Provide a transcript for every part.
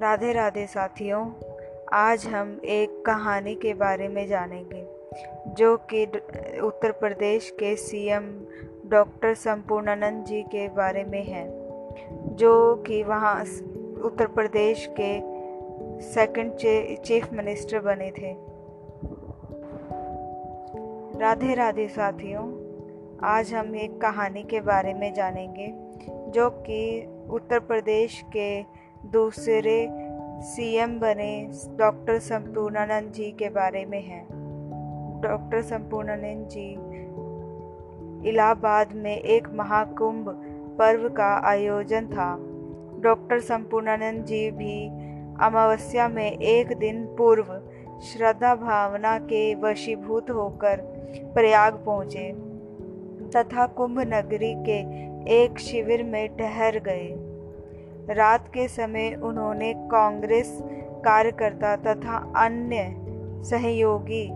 राधे राधे साथियों, आज हम एक कहानी के बारे में जानेंगे, जो कि उत्तर प्रदेश के सीएम डॉक्टर संपूर्णानंद जी के बारे में है, जो कि वहाँ उत्तर प्रदेश के सेकंड चीफ मिनिस्टर बने थे। राधे राधे साथियों, आज हम एक कहानी के बारे में जानेंगे, जो कि उत्तर प्रदेश के दूसरे सीएम बने डॉक्टर संपूर्णानंद जी के बारे में है। डॉक्टर संपूर्णानंद जी इलाहाबाद में एक महाकुंभ पर्व का आयोजन था। डॉक्टर संपूर्णानंद जी भी अमावस्या में एक दिन पूर्व श्रद्धा भावना के वशीभूत होकर प्रयाग पहुँचे तथा कुंभ नगरी के एक शिविर में ठहर गए। रात के समय उन्होंने कांग्रेस कार्यकर्ता तथा अन्य सहयोगी,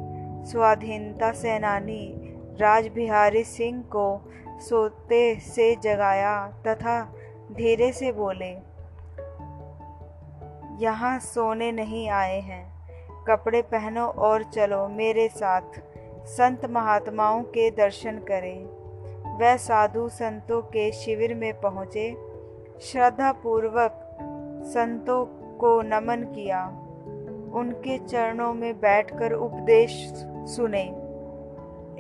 स्वाधीनता सेनानी राज बिहारी सिंह को सोते से जगाया तथा धीरे से बोले, यहाँ सोने नहीं आए हैं। कपड़े पहनो और चलो मेरे साथ। संत महात्माओं के दर्शन करें। वह साधु संतों के शिविर में पहुँचे। श्रद्धापूर्वक संतों को नमन किया। उनके चरणों में बैठकर उपदेश सुने।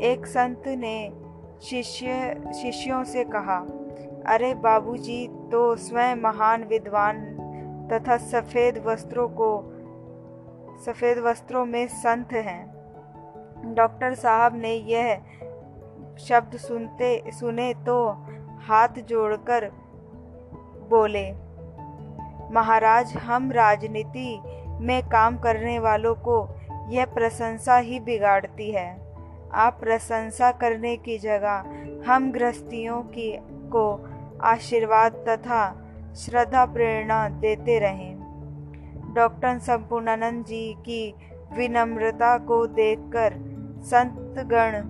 एक संत ने शिष्य, शिष्यों से कहा, अरे बाबूजी तो स्वयं महान विद्वान तथा सफ़ेद वस्त्रों को, सफ़ेद वस्त्रों में संत हैं। डॉक्टर साहब ने यह शब्द सुनते, सुने तो हाथ जोड़कर बोले, महाराज, हम राजनीति में काम करने वालों को यह प्रशंसा ही बिगाड़ती है। आप प्रशंसा करने की जगह हम गृहस्थियों की, को आशीर्वाद तथा श्रद्धा प्रेरणा देते रहें। डॉक्टर संपूर्णानंद जी की विनम्रता को देखकर संतगण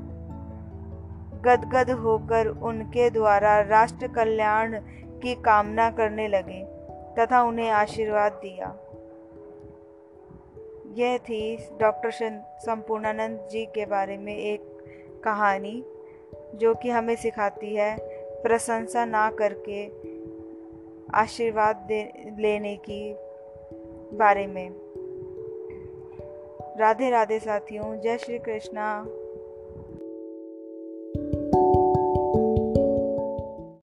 गदगद होकर उनके द्वारा राष्ट्र कल्याण की कामना करने लगे तथा उन्हें आशीर्वाद दिया। यह थी डॉक्टर संपूर्णानंद जी के बारे में एक कहानी, जो कि हमें सिखाती है प्रशंसा ना करके आशीर्वाद लेने की बारे में। राधे राधे साथियों, जय श्री कृष्णा।